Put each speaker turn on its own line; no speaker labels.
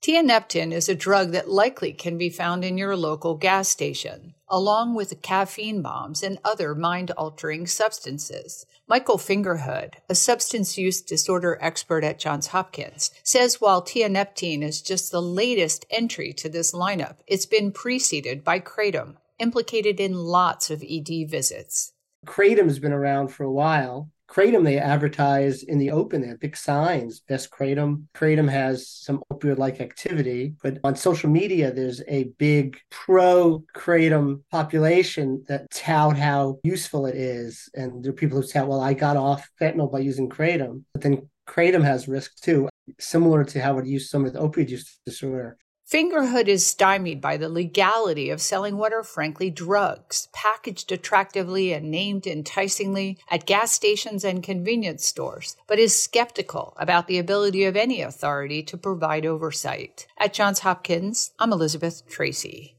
Tianeptine is a drug that likely can be found in your local gas station, along with caffeine bombs and other mind altering substances. Michael Fingerhood, a substance use disorder expert at Johns Hopkins, says while tianeptine is just the latest entry to this lineup, it's been preceded by kratom, implicated in lots of ED visits.
Kratom's been around for a while. Kratom, they advertise in the open, they have big signs, best Kratom. Kratom has some opioid like activity, but on social media, there's a big pro Kratom population that tout how useful it is. And there are people who tout, well, I got off fentanyl by using Kratom. But then Kratom has risk too, similar to how it used some of the opioid use disorder.
Fingerhood is stymied by the legality of selling what are frankly drugs, packaged attractively and named enticingly at gas stations and convenience stores, but is skeptical about the ability of any authority to provide oversight. At Johns Hopkins, I'm Elizabeth Tracey.